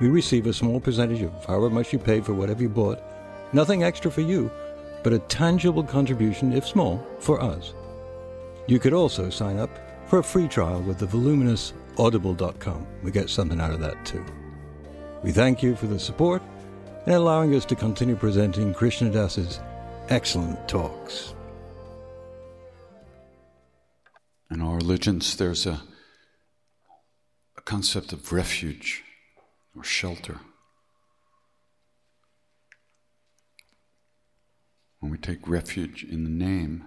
We receive a small percentage of however much you paid for whatever you bought. Nothing extra for you, but a tangible contribution, if small, for us. You could also sign up for a free trial with the voluminous audible.com. We get something out of that too. We thank you for the support and allowing us to continue presenting Krishna Das's excellent talks. In our religions, there's a, a concept of refuge or shelter. When we take refuge in the name,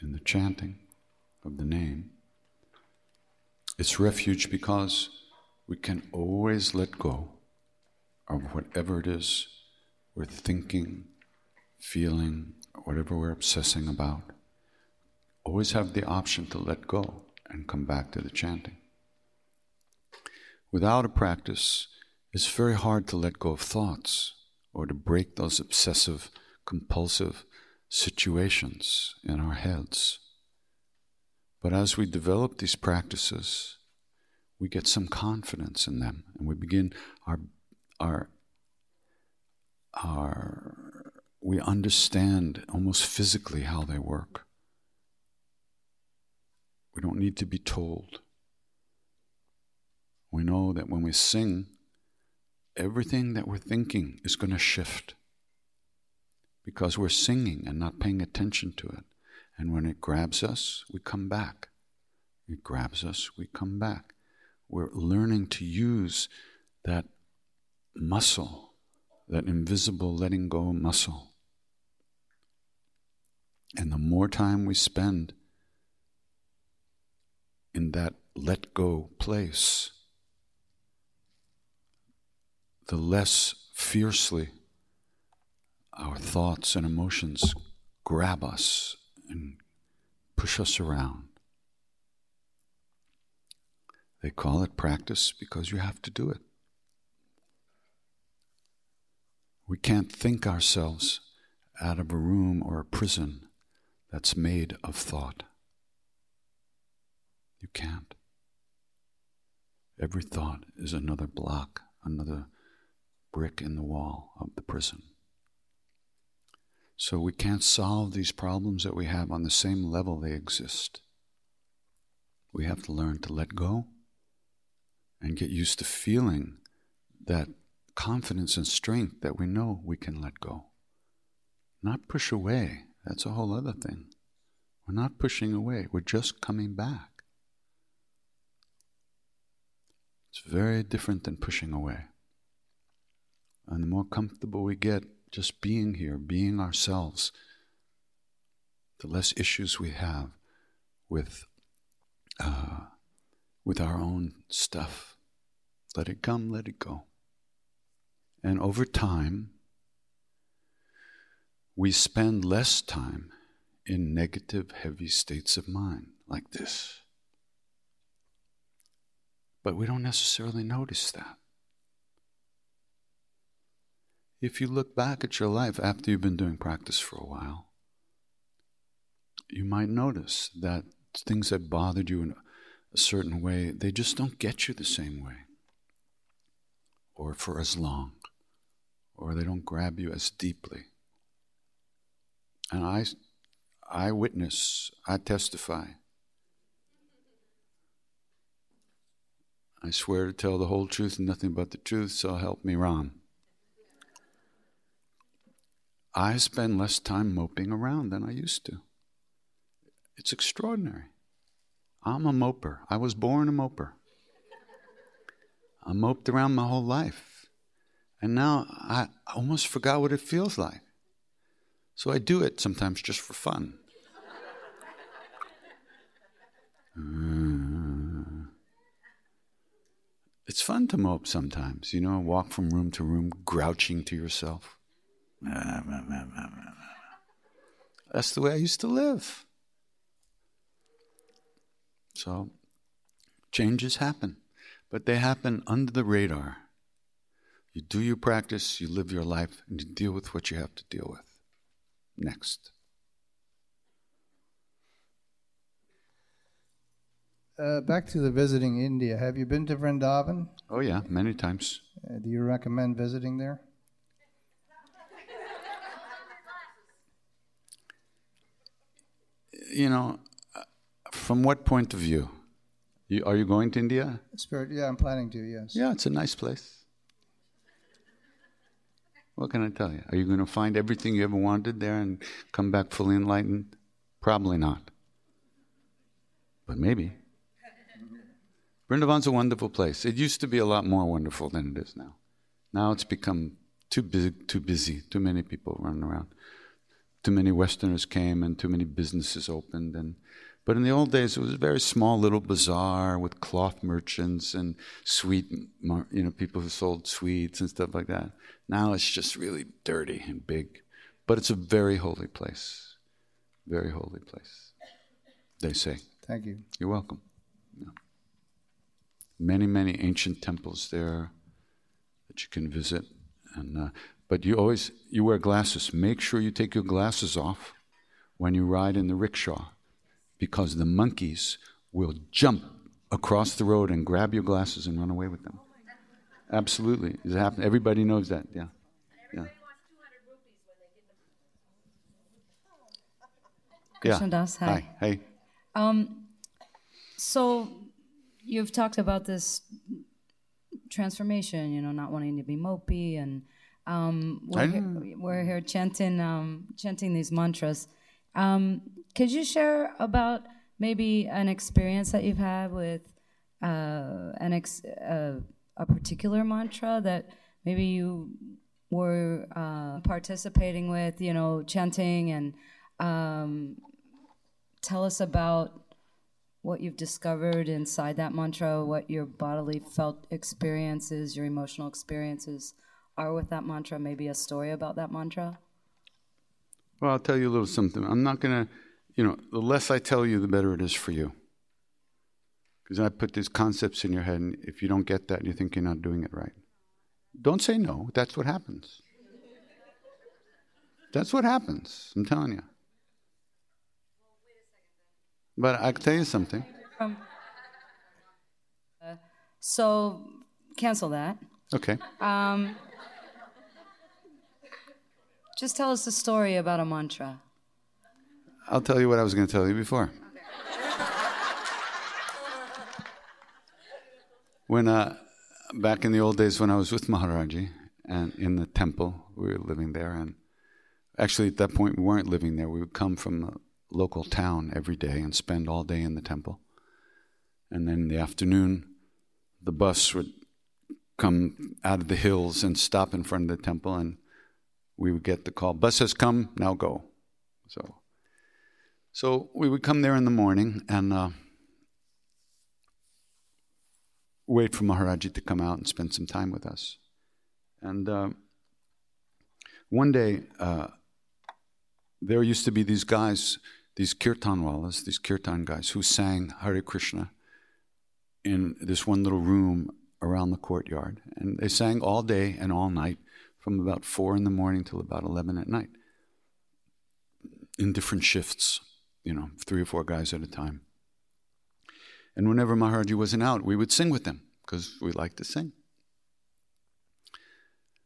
in the chanting of the name, it's refuge because we can always let go of whatever it is we're thinking, feeling, whatever we're obsessing about. Always have the option to let go and come back to the chanting. Without a practice, it's very hard to let go of thoughts or to break those obsessive, compulsive situations in our heads. But as we develop these practices, we get some confidence in them and we begin our, our, our, we understand almost physically how they work. We don't need to be told. We know that when we sing, everything that we're thinking is going to shift because we're singing and not paying attention to it. And when it grabs us, we come back. It grabs us, we come back. We're learning to use that muscle, that invisible letting go muscle. And the more time we spend in that let go place, the less fiercely our thoughts and emotions grab us and push us around. They call it practice because you have to do it. We can't think ourselves out of a room or a prison that's made of thought. You can't. Every thought is another block, another brick in the wall of the prison. So we can't solve these problems that we have on the same level they exist. We have to learn to let go and get used to feeling that confidence and strength that we know we can let go. Not push away, that's a whole other thing. We're not pushing away, we're just coming back. It's very different than pushing away. And the more comfortable we get just being here, being ourselves, the less issues we have with, uh, with our own stuff. Let it come, let it go. And over time, we spend less time in negative, heavy states of mind like this. But we don't necessarily notice that. If you look back at your life after you've been doing practice for a while, you might notice that things that bothered you in a certain way, they just don't get you the same way, or for as long, or they don't grab you as deeply. And I, I witness, I testify. I swear to tell the whole truth and nothing but the truth, so help me Ram. I spend less time moping around than I used to. It's extraordinary. I'm a moper. I was born a moper. I moped around my whole life. And now I almost forgot what it feels like. So I do it sometimes just for fun. It's fun to mope sometimes, you know, walk from room to room, grouching to yourself. That's the way I used to live. So, changes happen, but they happen under the radar. You do your practice, you live your life, and you deal with what you have to deal with. Next. Uh, back to the visiting India. Have you been to Vrindavan? Oh, yeah, many times. Uh, do you recommend visiting there? You know, from what point of view? You, are you going to India? Spirit, yeah, I'm planning to. Yes. Yeah, it's a nice place. What can I tell you? Are you going to find everything you ever wanted there and come back fully enlightened? Probably not. But maybe. Vrindavan's a wonderful place. It used to be a lot more wonderful than it is now. Now it's become too busy, too busy, too many people running around too many Westerners came and too many businesses opened. And but in the old days, it was a very small little bazaar with cloth merchants and sweet, you know, people who sold sweets and stuff like that. Now it's just really dirty and big, but it's a very holy place. Very holy place. They say. Thank you. You're welcome. Yeah. Many, many ancient temples there that you can visit, and uh, but you always you wear glasses. Make sure you take your glasses off when you ride in the rickshaw because the monkeys will jump across the road and grab your glasses and run away with them. Absolutely. It happen. Everybody knows that. Yeah. Yeah. Krishna Das, yeah. hi. Hi. Hey. Um, so you've talked about this transformation. You know, not wanting to be mopey, and um, we're, here, we're here chanting um, chanting these mantras. Um, could you share about maybe an experience that you've had with uh, an ex- uh, a particular mantra that maybe you were uh, participating with, you know, chanting, and um, tell us about what you've discovered inside that mantra, what your bodily felt experiences, your emotional experiences are with that mantra, maybe a story about that mantra? Well, I'll tell you a little something. I'm not going to, you know, the less I tell you, the better it is for you. Because I put these concepts in your head, and if you don't get that, you think you're not doing it right. Don't say no. That's what happens. That's what happens. I'm telling you. But I can tell you something. Um, uh, so, cancel that. Okay. Um, just tell us a story about a mantra. I'll tell you what I was going to tell you before. when uh, back in the old days when I was with Maharaji and in the temple, we were living there, and actually at that point we weren't living there. We would come from the local town every day and spend all day in the temple, and then in the afternoon, the bus would come out of the hills and stop in front of the temple, and we would get the call: "Bus has come, now go." So, so we would come there in the morning and. Uh, wait for Maharaji to come out and spend some time with us. And uh, one day, uh, there used to be these guys, these kirtanwalas, these kirtan guys, who sang Hare Krishna in this one little room around the courtyard. And they sang all day and all night from about 4 in the morning till about 11 at night in different shifts, you know, three or four guys at a time. And whenever Maharaji wasn't out, we would sing with them because we like to sing.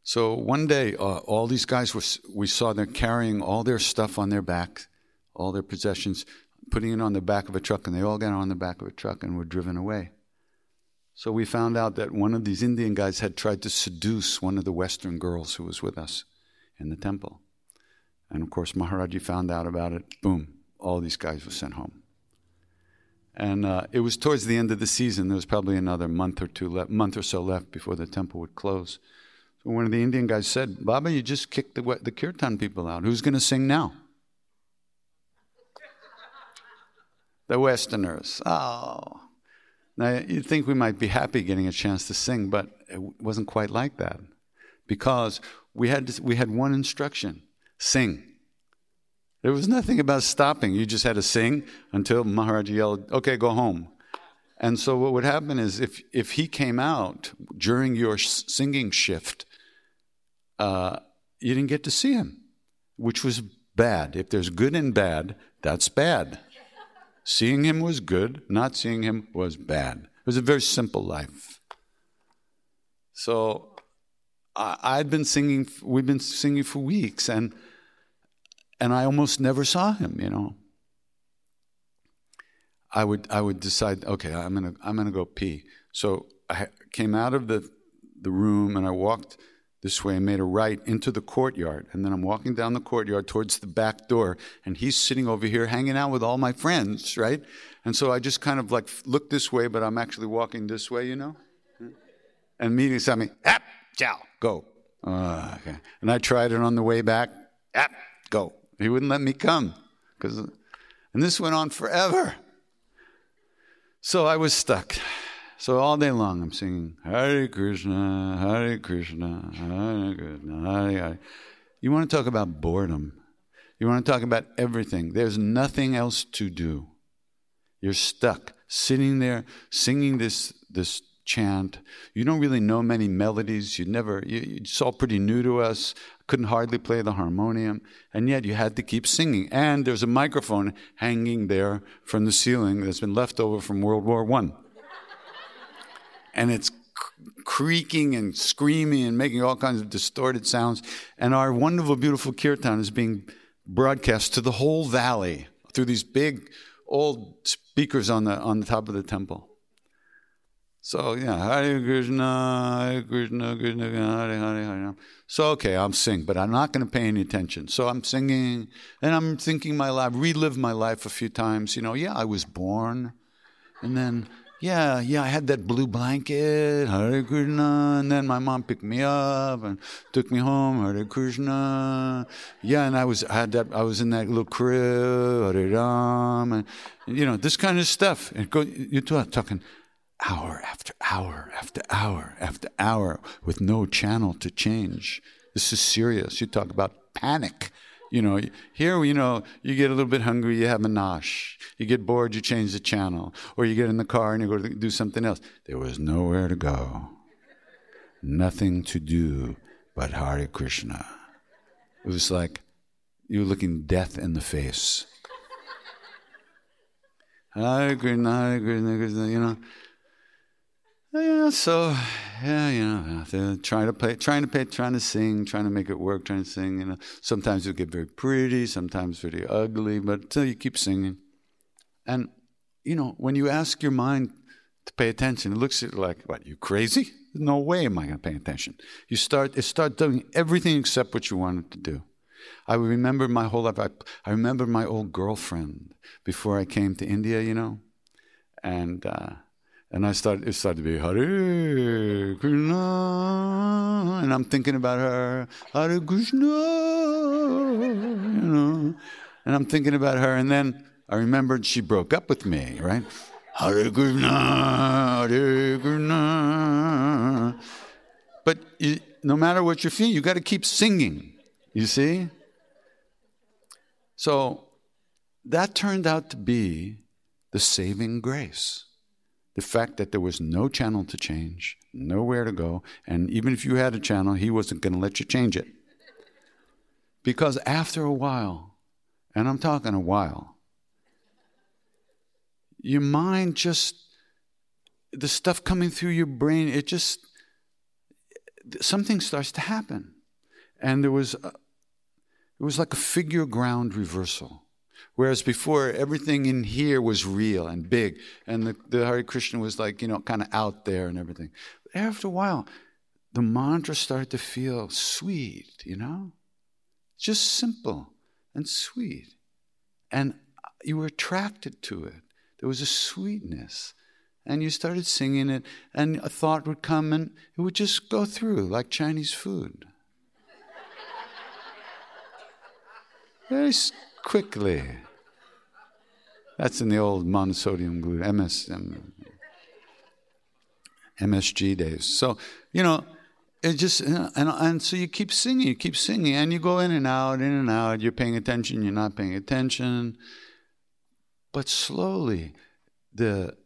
So one day, uh, all these guys were, we saw them carrying all their stuff on their back, all their possessions, putting it on the back of a truck, and they all got on the back of a truck and were driven away. So we found out that one of these Indian guys had tried to seduce one of the Western girls who was with us in the temple. And of course, Maharaji found out about it. Boom, all these guys were sent home. And uh, it was towards the end of the season. There was probably another month or two left, month or so left before the temple would close. So one of the Indian guys said, "Baba, you just kicked the the kirtan people out. Who's going to sing now?" the Westerners. Oh. Now you'd think we might be happy getting a chance to sing, but it wasn't quite like that, because we had to, we had one instruction: sing. There was nothing about stopping. You just had to sing until Maharaj yelled, okay, go home. And so what would happen is if, if he came out during your singing shift, uh, you didn't get to see him, which was bad. If there's good and bad, that's bad. Seeing him was good, not seeing him was bad. It was a very simple life. So I, I'd been singing, we'd been singing for weeks, and and I almost never saw him, you know. I would I would decide, okay, I'm gonna I'm gonna go pee. So I came out of the the room and I walked this way and made a right into the courtyard. And then I'm walking down the courtyard towards the back door, and he's sitting over here hanging out with all my friends, right? And so I just kind of like look this way, but I'm actually walking this way, you know? And meeting somebody, app, chow, go. Uh, okay. And I tried it on the way back, app, go. He wouldn't let me come. Cause, and this went on forever. So I was stuck. So all day long I'm singing Hare Krishna, Hare Krishna, Hare Krishna, Hare Hare. You want to talk about boredom. You want to talk about everything. There's nothing else to do. You're stuck sitting there singing this, this chant. You don't really know many melodies. You never, you, it's all pretty new to us. Couldn't hardly play the harmonium. And yet you had to keep singing. And there's a microphone hanging there from the ceiling that's been left over from World War One. And it's creaking and screaming and making all kinds of distorted sounds. And our wonderful, beautiful kirtan is being broadcast to the whole valley through these big old speakers on the, on the top of the temple. So yeah, Hare Krishna, Hare Krishna, Krishna Hare Hare Hare. So okay, I'm sing, but I'm not going to pay any attention. So I'm singing, and I'm thinking my life, relive my life a few times. You know, yeah, I was born, and then yeah, yeah, I had that blue blanket, Hare Krishna, and then my mom picked me up and took me home, Hare Krishna. Yeah, and I was I had that I was in that little crib, Hare Ram, and you know this kind of stuff. And go, you're talking hour after hour after hour after hour with no channel to change. This is serious. You talk about panic. You know, here, you know, you get a little bit hungry, you have a nosh. You get bored, you change the channel. Or you get in the car and you go to do something else. There was nowhere to go, nothing to do but Hare Krishna. It was like you were looking death in the face. Hare Krishna, Hare Krishna, Krishna, you know. Yeah, so yeah, you know, trying to play, trying to play, trying to sing, trying to make it work, trying to sing. You know, sometimes you get very pretty, sometimes very ugly, but until you keep singing, and you know, when you ask your mind to pay attention, it looks at you like, "What? You crazy? No way am I going to pay attention." You start, it start doing everything except what you wanted to do. I remember my whole life. I, I remember my old girlfriend before I came to India. You know, and. Uh, and I started, it started to be Hare Krishna, and I'm thinking about her, Hare Krishna, you know, and I'm thinking about her, and then I remembered she broke up with me, right? Hare Krishna, Hare Krishna. But you, no matter what you feel, you got to keep singing, you see? So that turned out to be the saving grace the fact that there was no channel to change, nowhere to go, and even if you had a channel, he wasn't going to let you change it. Because after a while, and I'm talking a while, your mind just, the stuff coming through your brain, it just, something starts to happen. And there was, a, it was like a figure ground reversal. Whereas before, everything in here was real and big, and the, the Hare Krishna was like, you know, kind of out there and everything. But after a while, the mantra started to feel sweet, you know? Just simple and sweet. And you were attracted to it. There was a sweetness. And you started singing it, and a thought would come, and it would just go through like Chinese food. Very quickly. That's in the old monosodium glutamate, MS, MSG days. So, you know, it just, and, and so you keep singing, you keep singing, and you go in and out, in and out. You're paying attention, you're not paying attention. But slowly, the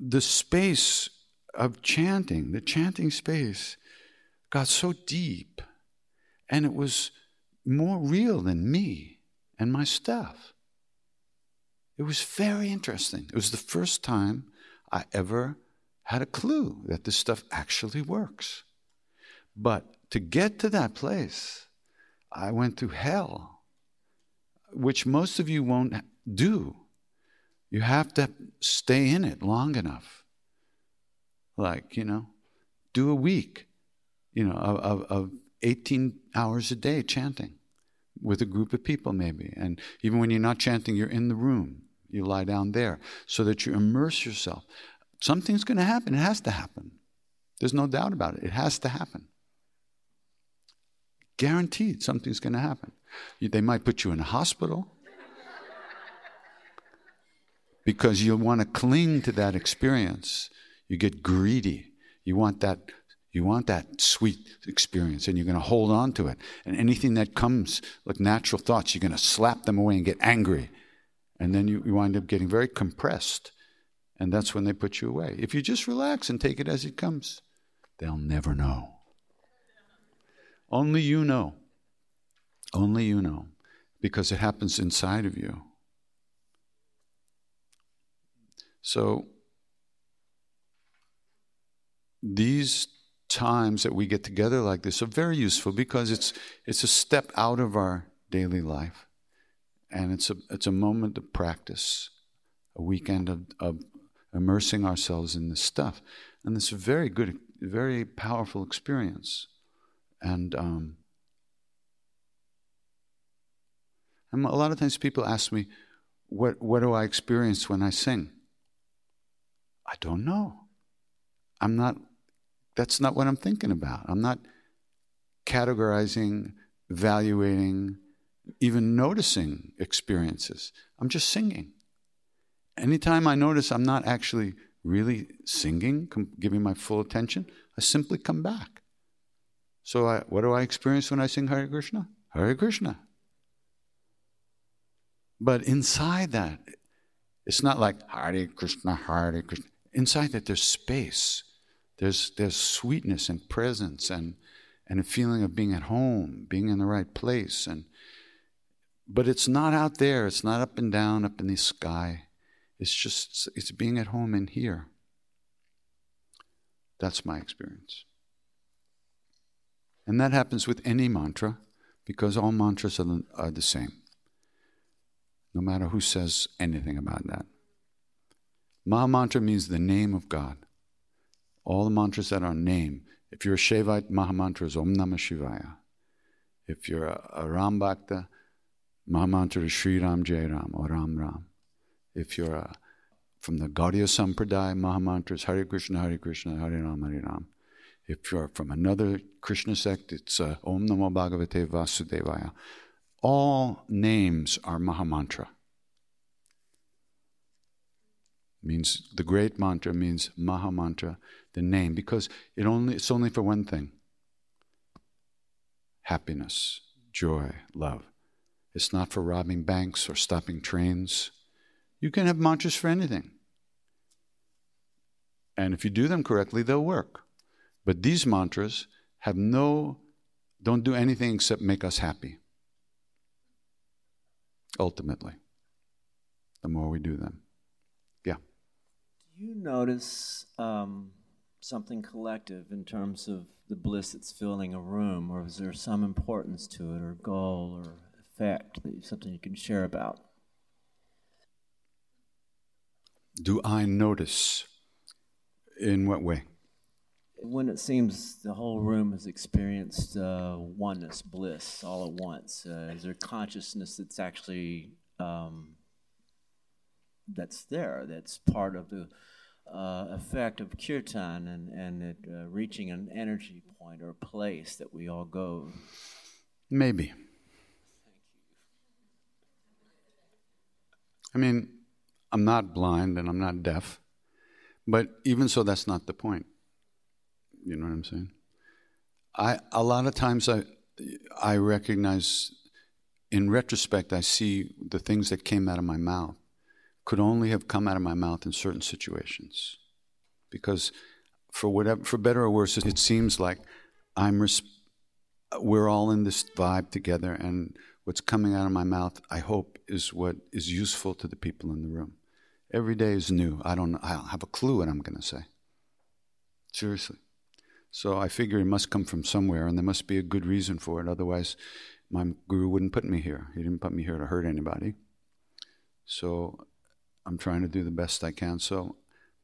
the space of chanting, the chanting space, got so deep and it was more real than me and my stuff. It was very interesting. It was the first time I ever had a clue that this stuff actually works. But to get to that place, I went through hell, which most of you won't do. You have to stay in it long enough. Like, you know, do a week, you know, of, of 18 hours a day chanting with a group of people, maybe. And even when you're not chanting, you're in the room. You lie down there so that you immerse yourself. Something's going to happen. It has to happen. There's no doubt about it. It has to happen. Guaranteed something's going to happen. They might put you in a hospital because you'll want to cling to that experience. You get greedy. You want that you want that sweet experience and you're going to hold on to it. And anything that comes like natural thoughts, you're going to slap them away and get angry. And then you, you wind up getting very compressed. And that's when they put you away. If you just relax and take it as it comes, they'll never know. Only you know. Only you know. Because it happens inside of you. So, these times that we get together like this are very useful because it's it's a step out of our daily life and it's a it's a moment of practice a weekend of, of immersing ourselves in this stuff. And it's a very good, very powerful experience. And, um, and a lot of times people ask me, what, what do I experience when I sing? I don't know. I'm not, that's not what I'm thinking about. I'm not categorizing, evaluating, even noticing experiences. I'm just singing. Anytime I notice I'm not actually really singing, giving my full attention, I simply come back. So, I, what do I experience when I sing Hare Krishna? Hare Krishna. But inside that, it's not like Hare Krishna, Hare Krishna. Inside that, there's space. There's, there's sweetness and presence and, and a feeling of being at home, being in the right place. And, but it's not out there. It's not up and down, up in the sky. It's just, it's being at home in here. That's my experience. And that happens with any mantra because all mantras are the, are the same, no matter who says anything about that. Maha mantra means the name of God. All the mantras that are name. If you're a Shaivite, Maha mantra is Om Namah Shivaya. If you're a, a Ram Bhakta, Maha mantra is Sri Ram Jai Ram or Ram Ram. If you're a, from the Gaudiya Sampradaya, Maha mantra is Hare Krishna, Hare Krishna, Hare Ram, Hare Ram. If you're from another Krishna sect, it's uh, Om Namo Bhagavate Vasudevaya. All names are Maha mantra means the great mantra means Maha mantra, the name, because it only it's only for one thing. Happiness, joy, love. It's not for robbing banks or stopping trains. You can have mantras for anything. And if you do them correctly, they'll work. But these mantras have no, don't do anything except make us happy. Ultimately, the more we do them you notice um, something collective in terms of the bliss that's filling a room, or is there some importance to it, or goal, or effect, that something you can share about? Do I notice? In what way? When it seems the whole room has experienced uh, oneness, bliss, all at once, uh, is there consciousness that's actually um, that's there, that's part of the uh, effect of kirtan and, and it uh, reaching an energy point or place that we all go. Maybe. I mean, I'm not blind and I'm not deaf, but even so, that's not the point. You know what I'm saying? I a lot of times I I recognize, in retrospect, I see the things that came out of my mouth could only have come out of my mouth in certain situations. Because for whatever, for better or worse, it seems like I'm. Res- we're all in this vibe together, and what's coming out of my mouth, I hope, is what is useful to the people in the room. Every day is new. I don't. I don't have a clue what I'm going to say. Seriously. So I figure it must come from somewhere, and there must be a good reason for it. Otherwise, my guru wouldn't put me here. He didn't put me here to hurt anybody. So I'm trying to do the best I can. So,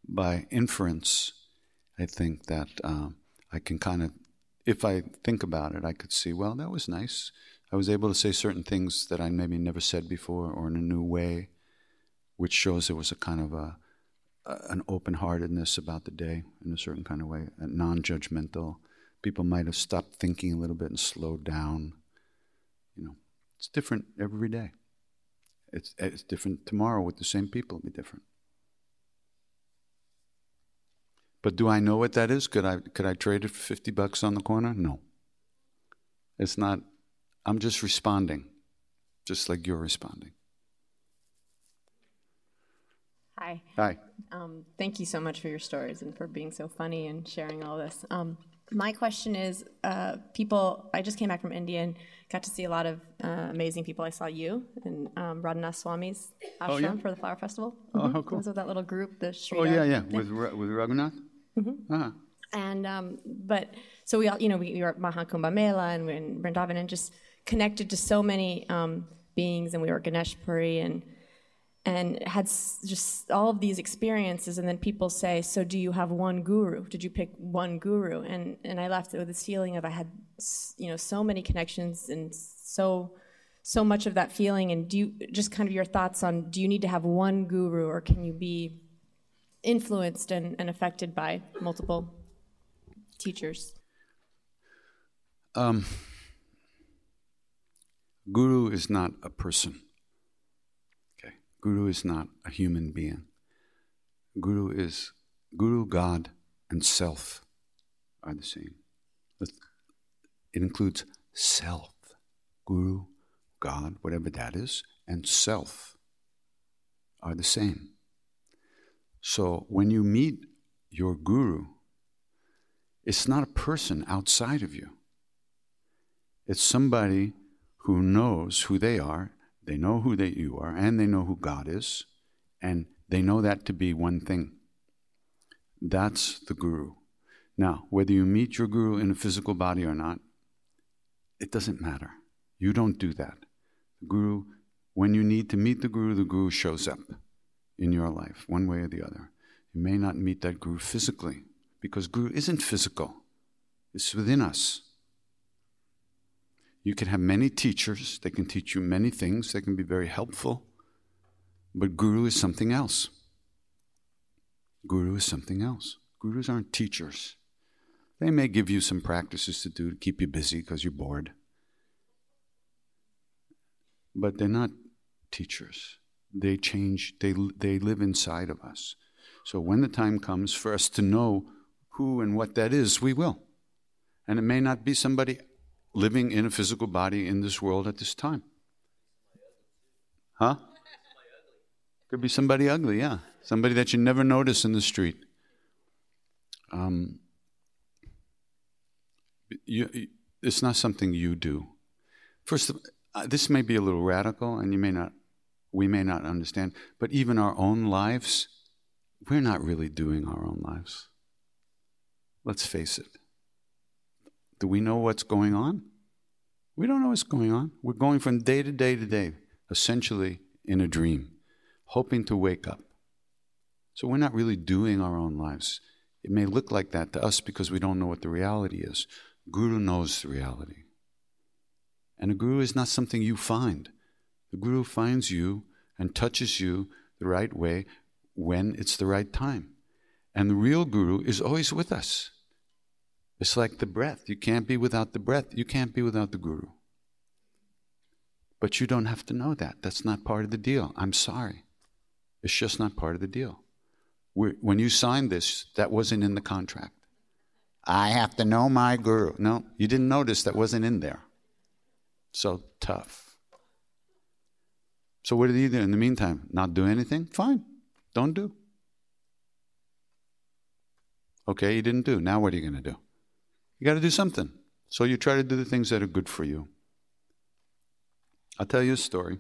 by inference, I think that uh, I can kind of, if I think about it, I could see, well, that was nice. I was able to say certain things that I maybe never said before or in a new way, which shows there was a kind of a, an open heartedness about the day in a certain kind of way, non judgmental. People might have stopped thinking a little bit and slowed down. You know, it's different every day. It's, it's different tomorrow with the same people, it'll be different. But do I know what that is? Could I could I trade it for 50 bucks on the corner? No. It's not I'm just responding, just like you're responding. Hi. Hi. Um, thank you so much for your stories and for being so funny and sharing all this. Um, my question is uh, people, I just came back from India and got to see a lot of uh, amazing people. I saw you and um, Radhanath Swami's ashram oh, yeah? for the Flower Festival. Oh, mm-hmm. how cool. I was with that little group, the Sri Oh, yeah, yeah, with, with Raghunath? Mm-hmm. Uh-huh. And, um, but, so we all, you know, we, we were at Mahakumbh Mela and we were in Vrindavan and just connected to so many um, beings and we were at Ganesh Puri and, and had just all of these experiences and then people say so do you have one guru? Did you pick one guru? And and i left with this feeling of i had you know so many connections and so so much of that feeling. And do you just kind of your thoughts on do you need to have one guru or can you be influenced and, and affected by multiple teachers? Um, guru is not a person Guru is not a human being. Guru is Guru, God, and self are the same. It includes self. Guru, God, whatever that is, and self are the same. So when you meet your guru, it's not a person outside of you. It's somebody who knows who they are they know who you are, and they know who God is, and they know that to be one thing. That's the guru. Now, whether you meet your guru in a physical body or not, it doesn't matter. You don't do that. The guru, when you need to meet the guru, the guru shows up in your life, one way or the other. You may not meet that guru physically, because guru isn't physical, it's within us. You can have many teachers, they can teach you many things, they can be very helpful, but guru is something else. Guru is something else. Gurus aren't teachers. They may give you some practices to do to keep you busy because you're bored. But they're not teachers. They change, they, they live inside of us. So when the time comes for us to know who and what that is, we will. And it may not be somebody living in a physical body in this world at this time. Huh? Could be somebody ugly, yeah. Somebody that you never notice in the street. Um, you, it's not something you do. First, uh, this may be a little radical, and you may not, we may not understand. But even our own lives, we're not really doing our own lives. Let's face it. Do we know what's going on? We don't know what's going on. We're going from day to day to day, essentially in a dream, hoping to wake up. So we're not really doing our own lives. It may look like that to us because we don't know what the reality is. Guru knows the reality. And a guru is not something you find. The guru finds you and touches you the right way when it's the right time. And the real guru is always with us. It's like the breath. You can't be without the breath. You can't be without the guru. But you don't have to know that. That's not part of the deal. I'm sorry. It's just not part of the deal. We're, when you signed this, that wasn't in the contract. I have to know my guru. No, you didn't notice that wasn't in there. So tough. So what did he do in the meantime? Not do anything? Fine. Don't do. Okay, you didn't do. Now what are you going to do? You got to do something. So you try to do the things that are good for you. I'll tell you a story.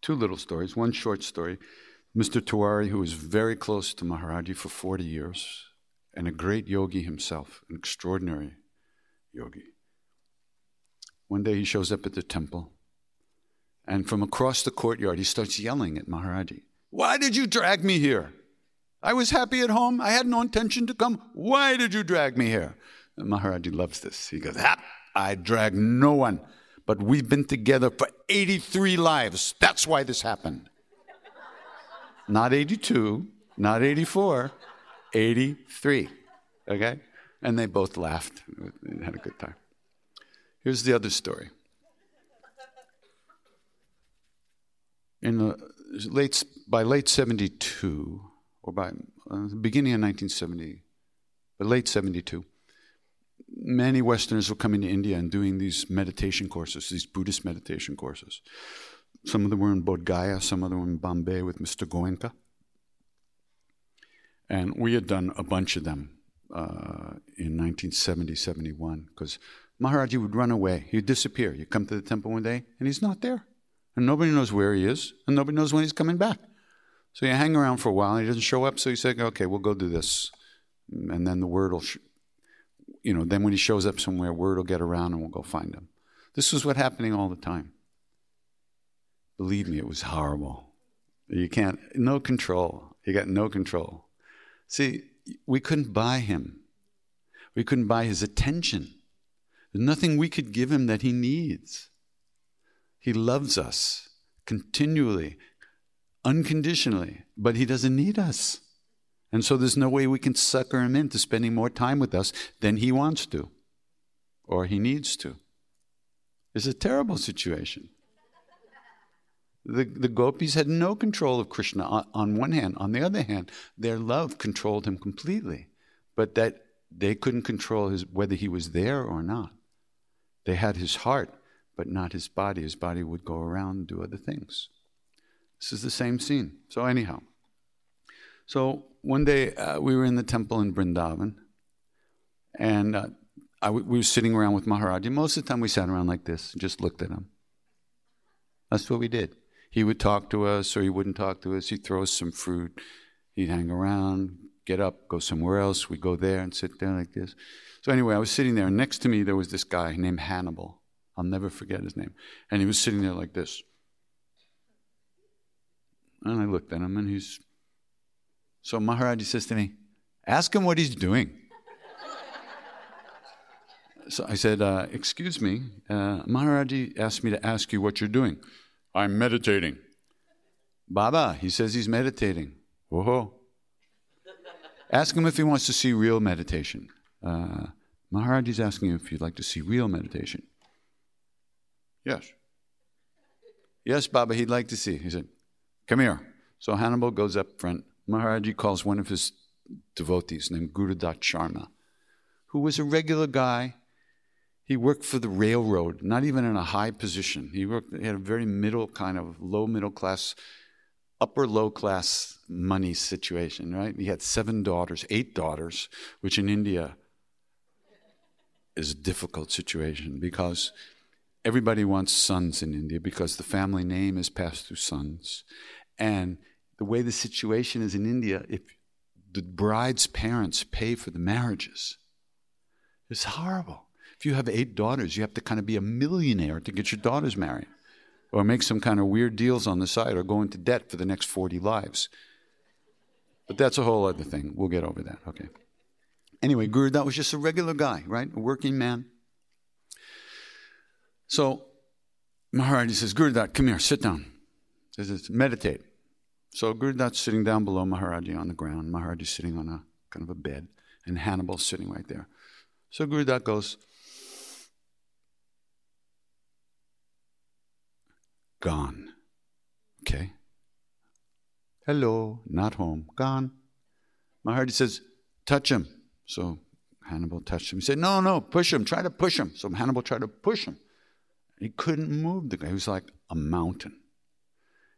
Two little stories. One short story. Mr. Tiwari, who was very close to Maharaji for 40 years, and a great yogi himself, an extraordinary yogi. One day he shows up at the temple, and from across the courtyard, he starts yelling at Maharaji Why did you drag me here? I was happy at home. I had no intention to come. Why did you drag me here? And Maharaji loves this. He goes, ah, I drag no one, but we've been together for 83 lives. That's why this happened. not 82, not 84, 83. Okay? And they both laughed and had a good time. Here's the other story. In the late, by late 72, or by uh, the beginning of 1970, but late 72, many Westerners were coming to India and doing these meditation courses, these Buddhist meditation courses. Some of them were in Bodh Gaya, some of them were in Bombay with Mr. Goenka. And we had done a bunch of them uh, in 1970, 71, because Maharaji would run away. He'd disappear. You come to the temple one day, and he's not there. And nobody knows where he is, and nobody knows when he's coming back. So you hang around for a while, and he doesn't show up. So you say, okay, we'll go do this. And then the word will, sh- you know, then when he shows up somewhere, word will get around and we'll go find him. This was what happening all the time. Believe me, it was horrible. You can't, no control. You got no control. See, we couldn't buy him. We couldn't buy his attention. There's nothing we could give him that he needs. He loves us continually, unconditionally, but he doesn't need us. And so there's no way we can sucker him into spending more time with us than he wants to or he needs to. It's a terrible situation. The, the gopis had no control of Krishna on, on one hand. On the other hand, their love controlled him completely. But that they couldn't control his, whether he was there or not. They had his heart, but not his body. His body would go around and do other things. This is the same scene. So, anyhow. So, one day uh, we were in the temple in Brindavan, and uh, we were sitting around with Maharaj. most of the time we sat around like this and just looked at him. That's what we did. He would talk to us or he wouldn't talk to us. He'd throw us some fruit. He'd hang around, get up, go somewhere else. We'd go there and sit there like this. So, anyway, I was sitting there, and next to me there was this guy named Hannibal. I'll never forget his name. And he was sitting there like this. And I looked at him, and he's. So Maharaji says to me, Ask him what he's doing. so I said, uh, Excuse me, uh, Maharaji asked me to ask you what you're doing. I'm meditating. Baba, he says he's meditating. Whoa. Ask him if he wants to see real meditation. Uh, Maharaji's asking you if you'd like to see real meditation. Yes. Yes, Baba, he'd like to see. He said, Come here. So Hannibal goes up front. Maharaji calls one of his devotees named Gurudat Sharma, who was a regular guy. He worked for the railroad, not even in a high position. He worked he had a very middle kind of low middle class upper low class money situation, right? He had seven daughters, eight daughters, which in India is a difficult situation because everybody wants sons in India because the family name is passed through sons. And the way the situation is in India, if the bride's parents pay for the marriages, it's horrible. If you have eight daughters, you have to kind of be a millionaire to get your daughters married or make some kind of weird deals on the side or go into debt for the next 40 lives. But that's a whole other thing. We'll get over that. Okay. Anyway, Guru, that was just a regular guy, right? A working man. So Maharaji says, Gurudat, come here, sit down. He says, meditate. So Gurudat's sitting down below Maharaji on the ground. Maharaji's sitting on a kind of a bed, and Hannibal's sitting right there. So Gurudat goes, Gone. Okay. Hello, not home. Gone. Maharaji says, touch him. So Hannibal touched him. He said, no, no, push him. Try to push him. So Hannibal tried to push him. He couldn't move the guy. He was like a mountain.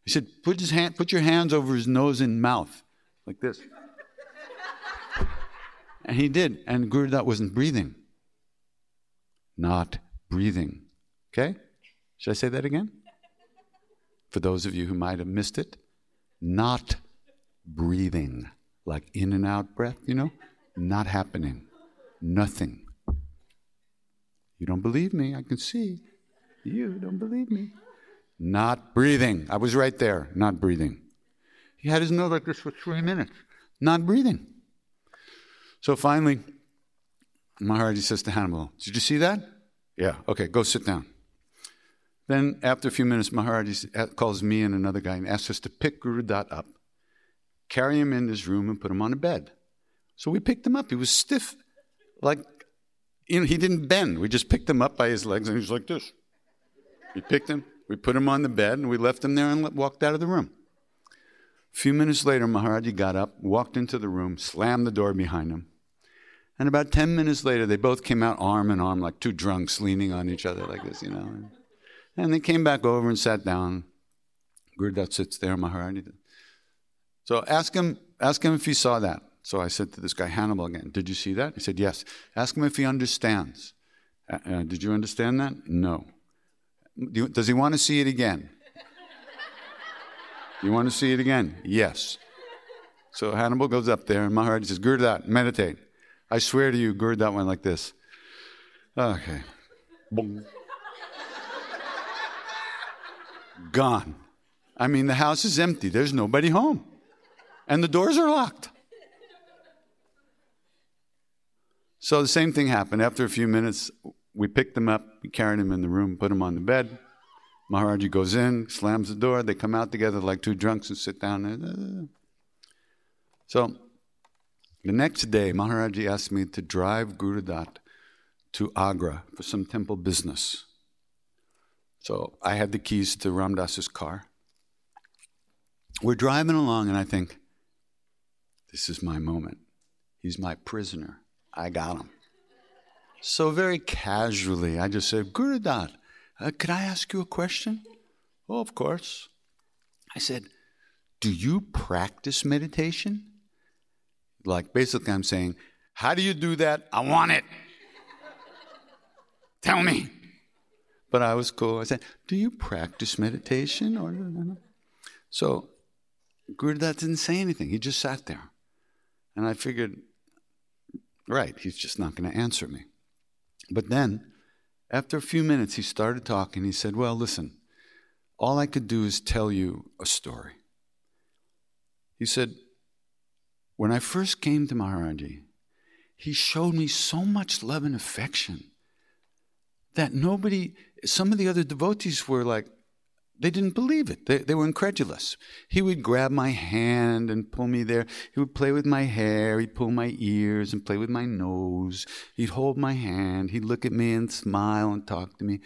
He said, put, his hand, put your hands over his nose and mouth, like this. and he did. And Gurudat wasn't breathing. Not breathing. Okay? Should I say that again? for those of you who might have missed it, not breathing, like in and out breath, you know, not happening, nothing. You don't believe me, I can see. You don't believe me. Not breathing. I was right there, not breathing. He had his nose like this for three minutes, not breathing. So finally, Maharaji says to Hannibal, Did you see that? Yeah, okay, go sit down. Then, after a few minutes, Maharaji uh, calls me and another guy and asks us to pick Guru Dutt up, carry him in his room, and put him on a bed. So we picked him up. He was stiff, like, you know, he didn't bend. We just picked him up by his legs, and he was like this. We picked him, we put him on the bed, and we left him there and walked out of the room. A few minutes later, Maharaji got up, walked into the room, slammed the door behind him. And about 10 minutes later, they both came out arm in arm like two drunks leaning on each other like this, you know. And they came back over and sat down. Gurudat sits there, Maharaji. So ask him, ask him if he saw that. So I said to this guy, Hannibal again, did you see that? He said, yes. Ask him if he understands. Uh, uh, did you understand that? No. Do, does he want to see it again? you want to see it again? Yes. So Hannibal goes up there, and Maharaji says, Gurudat, meditate. I swear to you, Gurudat one like this. Okay. Boom. Gone. I mean, the house is empty, there's nobody home, and the doors are locked. So the same thing happened. After a few minutes, we picked them up, we carried them in the room, put them on the bed. Maharaji goes in, slams the door, they come out together like two drunks and sit down. So the next day, Maharaji asked me to drive Guru Dutt to Agra for some temple business. So I had the keys to Ram Dass's car. We're driving along, and I think, this is my moment. He's my prisoner. I got him. So very casually, I just said, Guru Dutt, uh, could I ask you a question? Oh, of course. I said, Do you practice meditation? Like, basically, I'm saying, How do you do that? I want it. Tell me. But I was cool. I said, Do you practice meditation? Or So, Guru Dutt didn't say anything. He just sat there. And I figured, right, he's just not going to answer me. But then, after a few minutes, he started talking. He said, Well, listen, all I could do is tell you a story. He said, When I first came to Maharaji, he showed me so much love and affection that nobody, some of the other devotees were like, they didn't believe it. They, they were incredulous. He would grab my hand and pull me there. He would play with my hair. He'd pull my ears and play with my nose. He'd hold my hand. He'd look at me and smile and talk to me.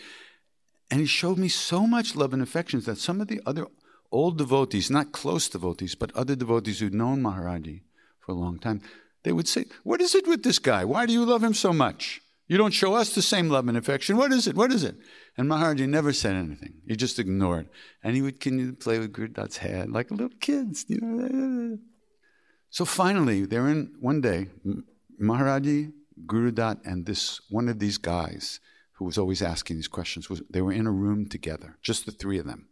And he showed me so much love and affection that some of the other old devotees, not close devotees, but other devotees who'd known Maharaji for a long time, they would say, What is it with this guy? Why do you love him so much? You don't show us the same love and affection. What is it? What is it? And Maharaji never said anything. He just ignored. And he would continue to play with Guru Dutt's head like little kids. You know? So finally, they're in one day, Maharaji, Guru Dutt, and this one of these guys who was always asking these questions, was, they were in a room together, just the three of them.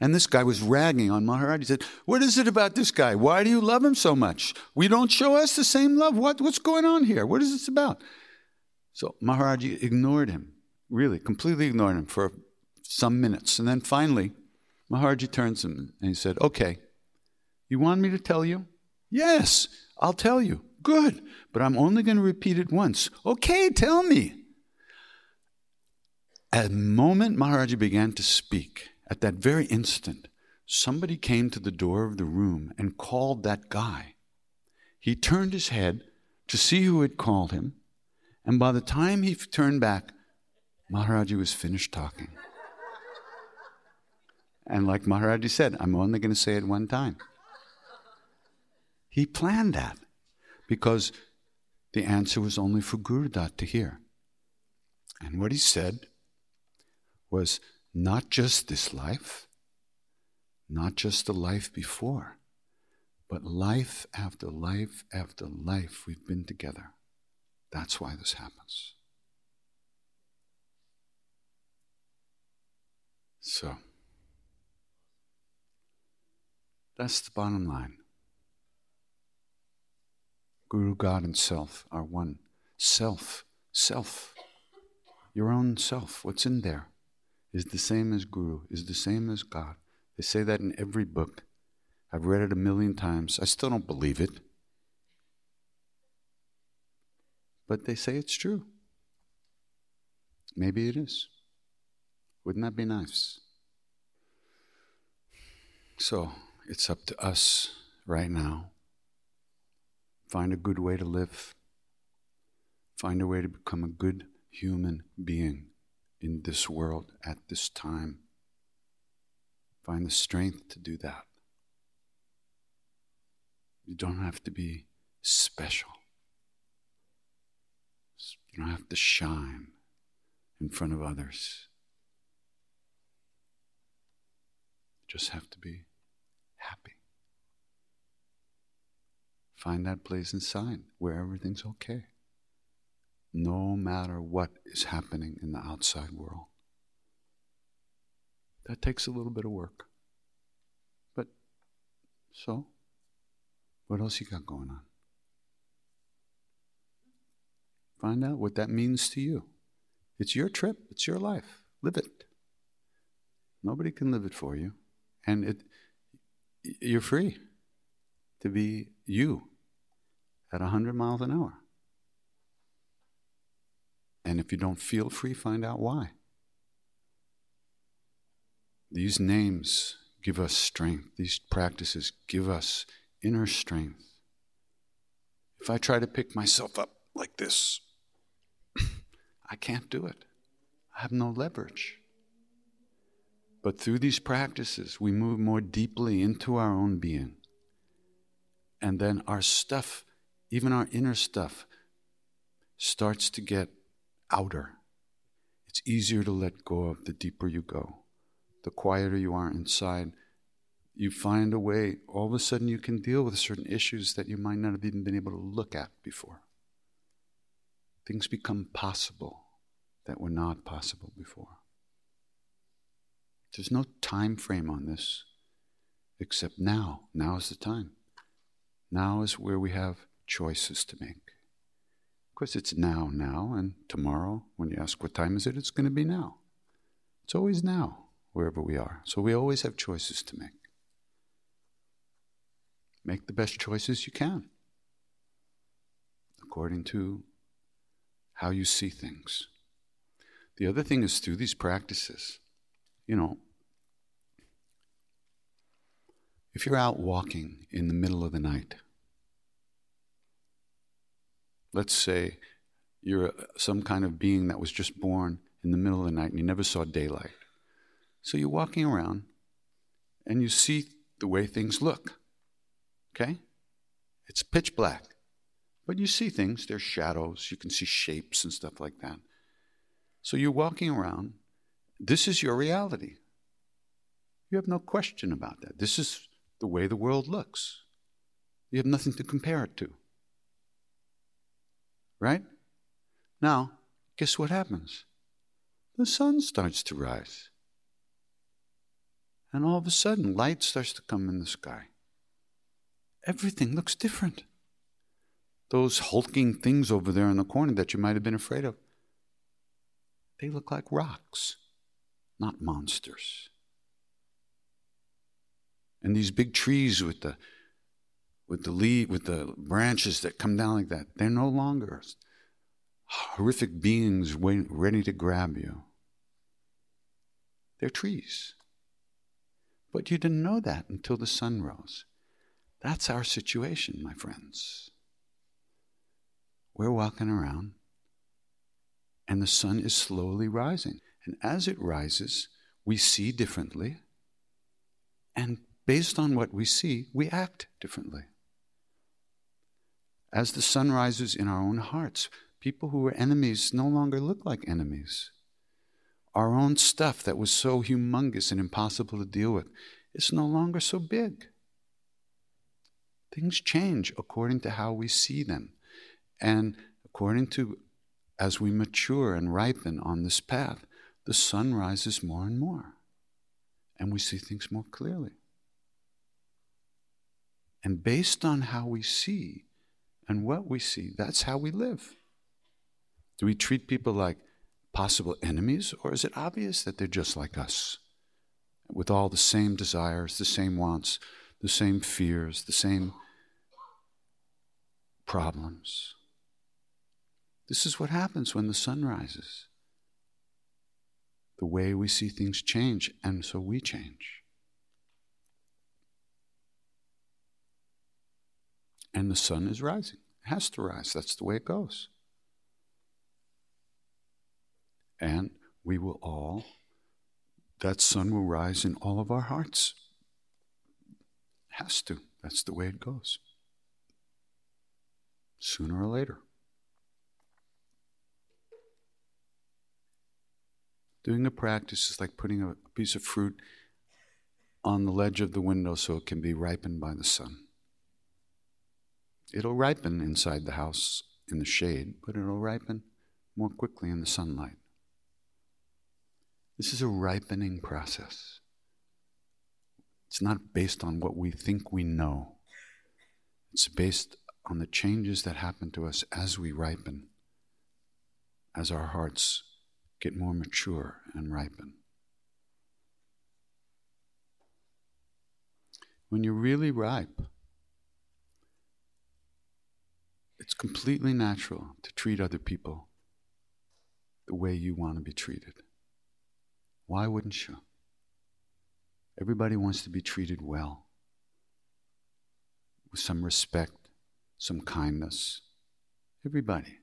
And this guy was ragging on Maharaji. He said, What is it about this guy? Why do you love him so much? We don't show us the same love. What, what's going on here? What is this about? So Maharaji ignored him, really, completely ignored him for some minutes. And then finally, Maharaji turns to him and he said, Okay, you want me to tell you? Yes, I'll tell you. Good, but I'm only going to repeat it once. Okay, tell me. At the moment Maharaji began to speak, at that very instant, somebody came to the door of the room and called that guy. He turned his head to see who had called him, and by the time he turned back, Maharaji was finished talking. And like Maharaji said, I'm only going to say it one time. He planned that because the answer was only for Guru Dutt to hear. And what he said was, not just this life, not just the life before, but life after life after life we've been together. That's why this happens. So, that's the bottom line. Guru, God, and self are one. Self, self, your own self, what's in there? Is the same as Guru, is the same as God. They say that in every book. I've read it a million times. I still don't believe it. But they say it's true. Maybe it is. Wouldn't that be nice? So it's up to us right now. Find a good way to live. Find a way to become a good human being in this world at this time. Find the strength to do that. You don't have to be special. You don't have to shine in front of others. You just have to be happy. Find that place inside where everything's okay no matter what is happening in the outside world. That takes a little bit of work. But so, what else you got going on? Find out what that means to you. It's your trip, it's your life. Live it. Nobody can live it for you. And it, you're free to be you at 100 miles an hour. And if you don't feel free, find out why. These names give us strength, these practices give us inner strength. If I try to pick myself up like this, I can't do it. I have no leverage. But through these practices, we move more deeply into our own being. And then our stuff, even our inner stuff, starts to get outer. It's easier to let go of the deeper you go. The quieter you are inside, you find a way, all of a sudden, you can deal with certain issues that you might not have even been able to look at before. Things become possible that were not possible before. There's no time frame on this except now. Now is the time. Now is where we have choices to make. Course, it's now, now, and tomorrow, when you ask what time is it, it's going to be now. It's always now, wherever we are. So we always have choices to make. Make the best choices you can according to how you see things. The other thing is through these practices, you know, if you're out walking in the middle of the night, let's say you're some kind of being that was just born in the middle of the night and you never saw daylight. So you're walking around and you see the way things look. Okay? It's pitch black. But you see things, there's shadows, you can see shapes and stuff like that. So you're walking around this is your reality. You have no question about that. This is the way the world looks. You have nothing to compare it to. Right? Now, guess what happens? The sun starts to rise. And all of a sudden, light starts to come in the sky. Everything looks different. Those hulking things over there in the corner that you might have been afraid of, they look like rocks not monsters. And these big trees with the with the leaf with the branches that come down like that, they're no longer horrific beings ready to grab you. They're trees. But you didn't know that until the sun rose. That's our situation, my friends. We're walking around, and the sun is slowly rising. And as it rises, we see differently. And based on what we see, we act differently. As the sun rises in our own hearts, people who were enemies no longer look like enemies. Our own stuff that was so humongous and impossible to deal with is no longer so big. Things change according to how we see them. And according to as we mature and ripen on this path, the sun rises more and more, and we see things more clearly. And based on how we see and what we see, that's how we live. Do we treat people like possible enemies, or is it obvious that they're just like us, with all the same desires, the same wants, the same fears, the same problems? This is what happens when the sun rises the way we see things change, and so we change. And the sun is rising. It has to rise. That's the way it goes. And we will all, that sun will rise in all of our hearts. It has to. That's the way it goes. Sooner or later. Doing a practice is like putting a piece of fruit on the ledge of the window so it can be ripened by the sun. It'll ripen inside the house in the shade, but it'll ripen more quickly in the sunlight. This is a ripening process. It's not based on what we think we know, it's based on the changes that happen to us as we ripen, as our hearts get more mature and ripen. when you're really ripe, it's completely natural to treat other people the way you want to be treated. Why wouldn't you? Everybody wants to be treated well, with some respect, some kindness. Everybody.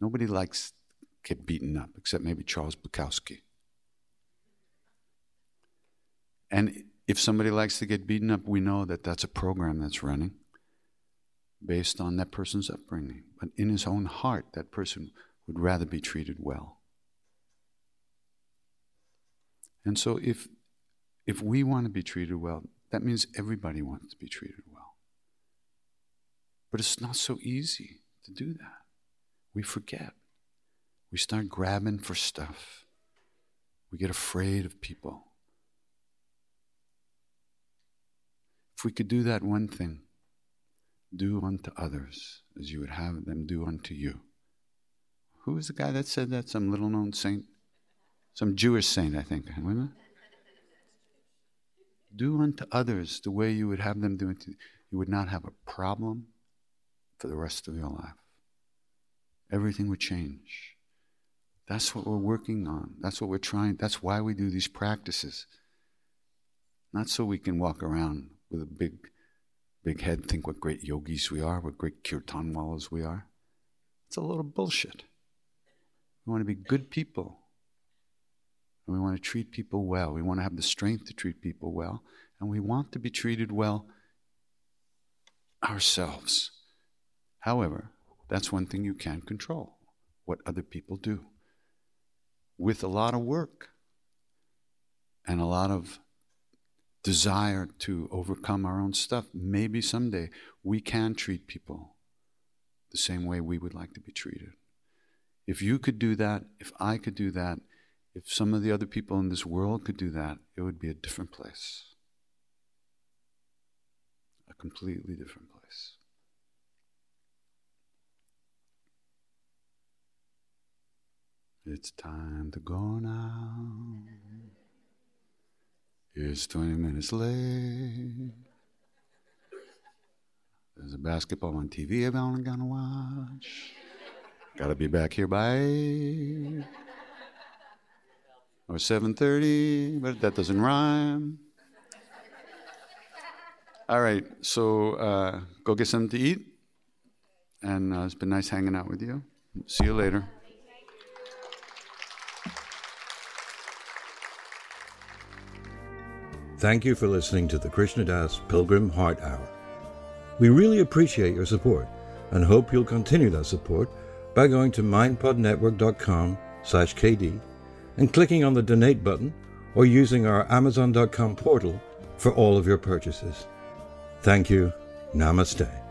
Nobody likes to get beaten up, except maybe Charles Bukowski. And if somebody likes to get beaten up, we know that that's a program that's running based on that person's upbringing. But in his own heart, that person would rather be treated well. And so if if we want to be treated well, that means everybody wants to be treated well. But it's not so easy to do that. We forget. We start grabbing for stuff. We get afraid of people. If we could do that one thing, do unto others as you would have them do unto you. Who was the guy that said that? Some little known saint? Some Jewish saint, I think. Wasn't? Do unto others the way you would have them do unto you. You would not have a problem for the rest of your life. Everything would change. That's what we're working on. That's what we're trying. That's why we do these practices. Not so we can walk around with a big, big head, think what great yogis we are, what great kirtanwalas we are. It's a little bullshit. We want to be good people. And we want to treat people well. We want to have the strength to treat people well. And we want to be treated well ourselves. However, that's one thing you can't control what other people do. With a lot of work and a lot of desire to overcome our own stuff, maybe someday we can treat people the same way we would like to be treated. If you could do that, if I could do that, if some of the other people in this world could do that, it would be a different place. A completely different place. It's time to go now. It's 20 minutes late. There's a basketball on TV I'm only gonna watch. Gotta be back here by 8 or 7.30, but that doesn't rhyme. All right, so uh, go get something to eat. And uh, it's been nice hanging out with you. See you later. Thank you for listening to the Krishna Das Pilgrim Heart Hour. We really appreciate your support and hope you'll continue that support by going to mindpodnetwork.com slash KD and clicking on the donate button or using our amazon.com portal for all of your purchases. Thank you. Namaste.